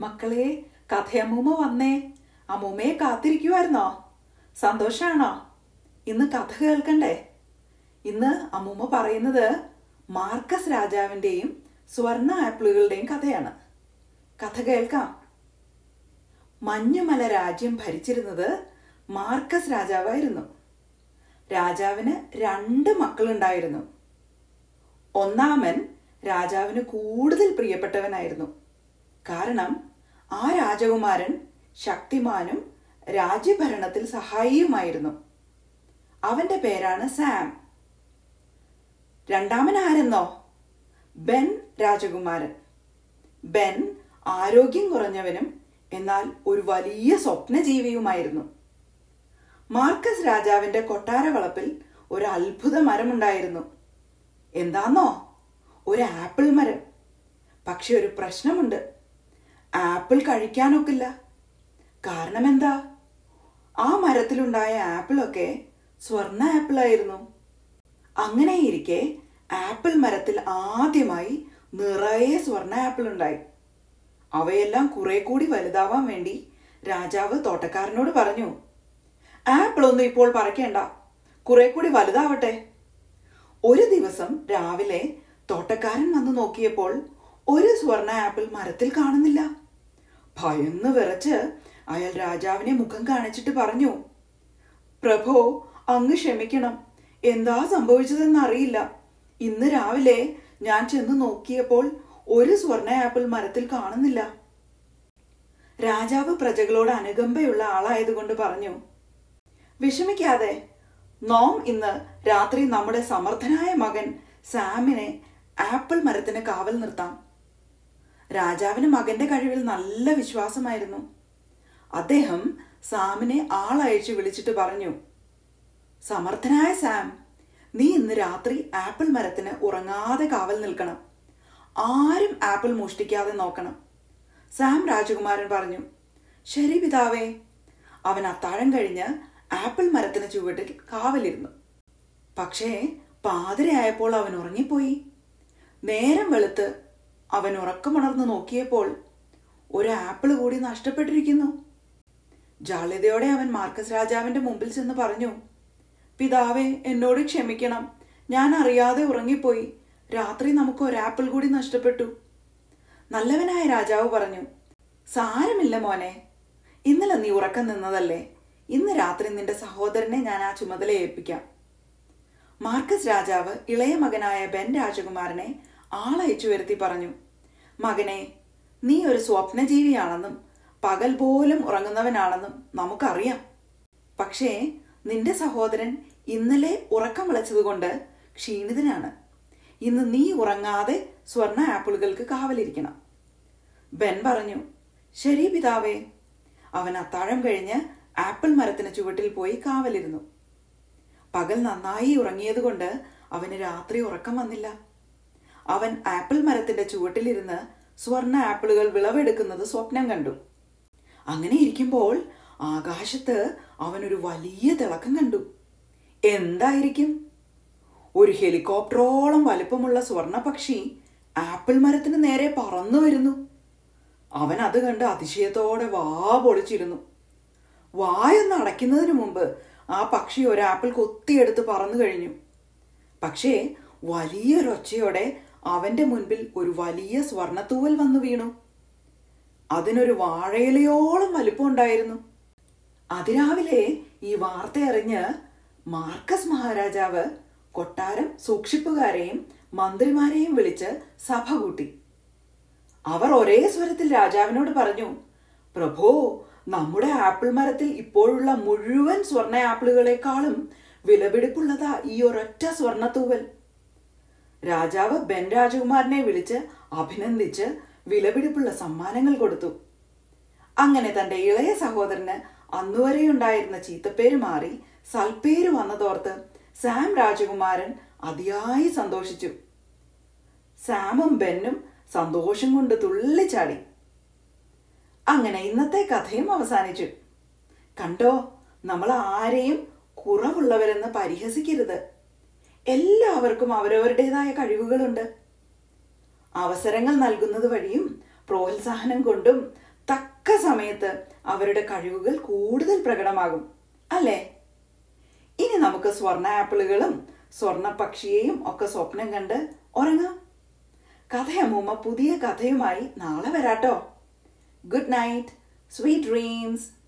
മക്കളെ കഥയമ്മൂമ്മ വന്നേ. അമ്മൂമ്മയെ കാത്തിരിക്കുമായിരുന്നോ സന്തോഷാണോ? ഇന്ന് കഥ കേൾക്കണ്ടേ? ഇന്ന് അമ്മൂമ്മ പറയുന്നത് മാർക്കസ് രാജാവിന്റെയും സ്വർണ ആപ്പിളുകളുടെയും കഥയാണ്. കഥ കേൾക്കാം. മഞ്ഞുമല രാജ്യം ഭരിച്ചിരുന്നത് മാർക്കസ് രാജാവായിരുന്നു. രാജാവിന് രണ്ട് മക്കളുണ്ടായിരുന്നു. ഒന്നാമൻ രാജാവിന് കൂടുതൽ പ്രിയപ്പെട്ടവനായിരുന്നു. കാരണം ആ രാജകുമാരൻ ശക്തിമാനും രാജ്യഭരണത്തിൽ സഹായിയുമായിരുന്നു. അവന്റെ പേരാണ് സാം. രണ്ടാമൻ ആരെന്നോ? ബെൻ രാജകുമാരൻ. ബെൻ ആരോഗ്യം കുറഞ്ഞവനും എന്നാൽ ഒരു വലിയ സ്വപ്നജീവിയുമായിരുന്നു. മാർക്കസ് രാജാവിന്റെ കൊട്ടാരവളപ്പിൽ ഒരു അത്ഭുത മരമുണ്ടായിരുന്നു. എന്താന്നോ? ഒരു ആപ്പിൾ മരം. പക്ഷെ ഒരു പ്രശ്നമുണ്ട്. ആപ്പിൾ കഴിക്കാനൊക്കില്ല. കാരണം എന്താ ആ മരത്തിലുണ്ടായ ആപ്പിളൊക്കെ സ്വർണ ആപ്പിളായിരുന്നു. അങ്ങനെയിരിക്കെ ആപ്പിൾ മരത്തിൽ ആദ്യമായി നിറയെ സ്വർണ ആപ്പിൾ ഉണ്ടായി അവയെല്ലാം കുറെ കൂടി വലുതാവാൻ വേണ്ടി രാജാവ് തോട്ടക്കാരനോട് പറഞ്ഞു ആപ്പിൾ ഒന്നും ഇപ്പോൾ പറക്കേണ്ട. കുറെ കൂടി വലുതാവട്ടെ. ഒരു ദിവസം രാവിലെ തോട്ടക്കാരൻ വന്നു നോക്കിയപ്പോൾ ഒരു സ്വർണ ആപ്പിൾ മരത്തിൽ കാണുന്നില്ല. ഭയന്ന് വിറച്ച് അയാൾ രാജാവിനെ മുഖം കാണിച്ചിട്ട് പറഞ്ഞു പ്രഭോ അങ്ങ് ക്ഷമിക്കണം. എന്താ സംഭവിച്ചതെന്ന് അറിയില്ല ഇന്ന് രാവിലെ ഞാൻ ചെന്ന് നോക്കിയപ്പോൾ ഒരു സ്വർണ ആപ്പിൾ മരത്തിൽ കാണുന്നില്ല. രാജാവ് പ്രജകളോട് അനുകമ്പയുള്ള ആളായതുകൊണ്ട് പറഞ്ഞു വിഷമിക്കാതെ നോം ഇന്ന് രാത്രി നമ്മുടെ സമർത്ഥനായ മകൻ സാമിനെ ആപ്പിൾ മരത്തിന് കാവൽ നിർത്താം. രാജാവിന് മകന്റെ കഴിവിൽ നല്ല വിശ്വാസമായിരുന്നു. അദ്ദേഹം സാമിനെ ആളയച്ചു വിളിച്ചിട്ട് പറഞ്ഞു സമർത്ഥനായ സാം നീ ഇന്ന് രാത്രി ആപ്പിൾ മരത്തിന് ഉറങ്ങാതെ കാവൽ നിൽക്കണം. ആരും ആപ്പിൾ മോഷ്ടിക്കാതെ നോക്കണം. സാം രാജകുമാരൻ പറഞ്ഞു ശരി പിതാവേ. അവൻ അത്താഴം കഴിഞ്ഞ് ആപ്പിൾ മരത്തിന് ചുവട്ടിൽ കാവലിരുന്നു. പക്ഷേ പാതിരയായപ്പോൾ അവൻ ഉറങ്ങിപ്പോയി. നേരം വെളുത്ത് അവൻ ഉറക്കമുണർന്നു നോക്കിയപ്പോൾ ഒരു ആപ്പിൾ കൂടി നഷ്ടപ്പെട്ടിരിക്കുന്നു. ജാള്യതയോടെ അവൻ മാർക്കസ് രാജാവിന്റെ മുമ്പിൽ ചെന്ന് പറഞ്ഞു പിതാവേ എന്നോട് ക്ഷമിക്കണം. ഞാൻ അറിയാതെ ഉറങ്ങിപ്പോയി. രാത്രി നമുക്ക് ഒരു ആപ്പിൾ കൂടി നഷ്ടപ്പെട്ടു. നല്ലവനായ രാജാവ് പറഞ്ഞു സാരമില്ല മോനെ. ഇന്നലെ നീ ഉറക്കം നിന്നതല്ലേ. ഇന്ന് രാത്രി നിന്റെ സഹോദരനെ ഞാൻ ആ ചുമതല ഏൽപ്പിക്കാം. മാർക്കസ് രാജാവ് ഇളയ മകനായ ബെൻ രാജകുമാരനെ ആളയച്ചു വരുത്തി പറഞ്ഞു മകനെ നീ ഒരു സ്വപ്നജീവിയാണെന്നും പകൽ പോലും ഉറങ്ങുന്നവനാണെന്നും നമുക്കറിയാം. പക്ഷേ നിന്റെ സഹോദരൻ ഇന്നലെ ഉറക്കം വിളിച്ചതുകൊണ്ട് ക്ഷീണിതനാണ്. ഇന്ന് നീ ഉറങ്ങാതെ സ്വർണ ആപ്പിളുകൾക്ക് കാവലിരിക്കണം. ബെൻ പറഞ്ഞു ശരി പിതാവേ. അവൻ അത്താഴം കഴിഞ്ഞ് ആപ്പിൾ മരത്തിന് ചുവട്ടിൽ പോയി കാവലിരുന്നു. പകൽ നന്നായി ഉറങ്ങിയതുകൊണ്ട് അവന് രാത്രി ഉറക്കം വന്നില്ല. അവൻ ആപ്പിൾ മരത്തിന്റെ ചുവട്ടിലിരുന്ന് സ്വർണ ആപ്പിളുകൾ വിളവെടുക്കുന്നത് സ്വപ്നം കണ്ടു. അങ്ങനെ ഇരിക്കുമ്പോൾ ആകാശത്ത് അവനൊരു വലിയ തിളക്കം കണ്ടു. എന്തായിരിക്കും? ഒരു ഹെലികോപ്റ്ററോളം വലുപ്പമുള്ള സ്വർണ പക്ഷി ആപ്പിൾ മരത്തിന് നേരെ പറന്നു വരുന്നു. അവൻ അത് കണ്ട് അതിശയത്തോടെ വാ പൊളിച്ചിരുന്നു. വായൊന്ന് അടയ്ക്കുന്നതിന് മുമ്പ് ആ പക്ഷി ഒരു ആപ്പിൾ കൊത്തിയെടുത്ത് പറന്നു കഴിഞ്ഞു. പക്ഷേ വലിയൊരൊച്ചയോടെ അവന്റെ മുൻപിൽ ഒരു വലിയ സ്വർണത്തൂവൽ വന്നു വീണു. അതിനൊരു വാഴയിലയോളം വലിപ്പമുണ്ടായിരുന്നു. അതിരാവിലെ ഈ വാർത്ത അറിഞ്ഞ് മാർക്കസ് മഹാരാജാവ് കൊട്ടാരം സൂക്ഷിപ്പുകാരെയും മന്ത്രിമാരെയും വിളിച്ച് സഭ കൂട്ടി. അവർ ഒരേ സ്വരത്തിൽ രാജാവിനോട് പറഞ്ഞു പ്രഭോ നമ്മുടെ ആപ്പിൾ മരത്തിൽ ഇപ്പോഴുള്ള മുഴുവൻ സ്വർണ ആപ്പിളുകളെക്കാളും വിലപിടിപ്പുള്ളതാ ഈ ഒരൊറ്റ സ്വർണത്തൂവൽ രാജാവ് ബെൻ രാജകുമാരനെ വിളിച്ച് അഭിനന്ദിച്ച് വിലപിടിപ്പുള്ള സമ്മാനങ്ങൾ കൊടുത്തു. അങ്ങനെ തന്റെ ഇളയ സഹോദരന് അന്നുവരെയുണ്ടായിരുന്ന ചീത്തപ്പേര് മാറി സൽപ്പേര് വന്നതോർത്ത് സാം രാജകുമാരൻ അതിയായി സന്തോഷിച്ചു. സാമും ബെന്നും സന്തോഷം കൊണ്ട് തുള്ളിച്ചാടി. അങ്ങനെ ഇന്നത്തെ കഥയും അവസാനിച്ചു. കണ്ടോ നമ്മൾ ആരെയും കുറവുള്ളവരെന്ന് പരിഹസിക്കരുത്. എല്ലാവർക്കും അവരവരുടേതായ കഴിവുകളുണ്ട്. അവസരങ്ങൾ നൽകുന്നത് വഴിയും പ്രോത്സാഹനം കൊണ്ടും തക്ക സമയത്ത് അവരുടെ കഴിവുകൾ കൂടുതൽ പ്രകടമാകും. അല്ലേ? ഇനി നമുക്ക് സ്വർണ ആപ്പിളുകളും സ്വർണ പക്ഷിയെയും ഒക്കെ സ്വപ്നം കണ്ട് ഉറങ്ങാം. കഥയമ്മൂമ്മ പുതിയ കഥയുമായി നാളെ വരാട്ടോ. Good night sweet dreams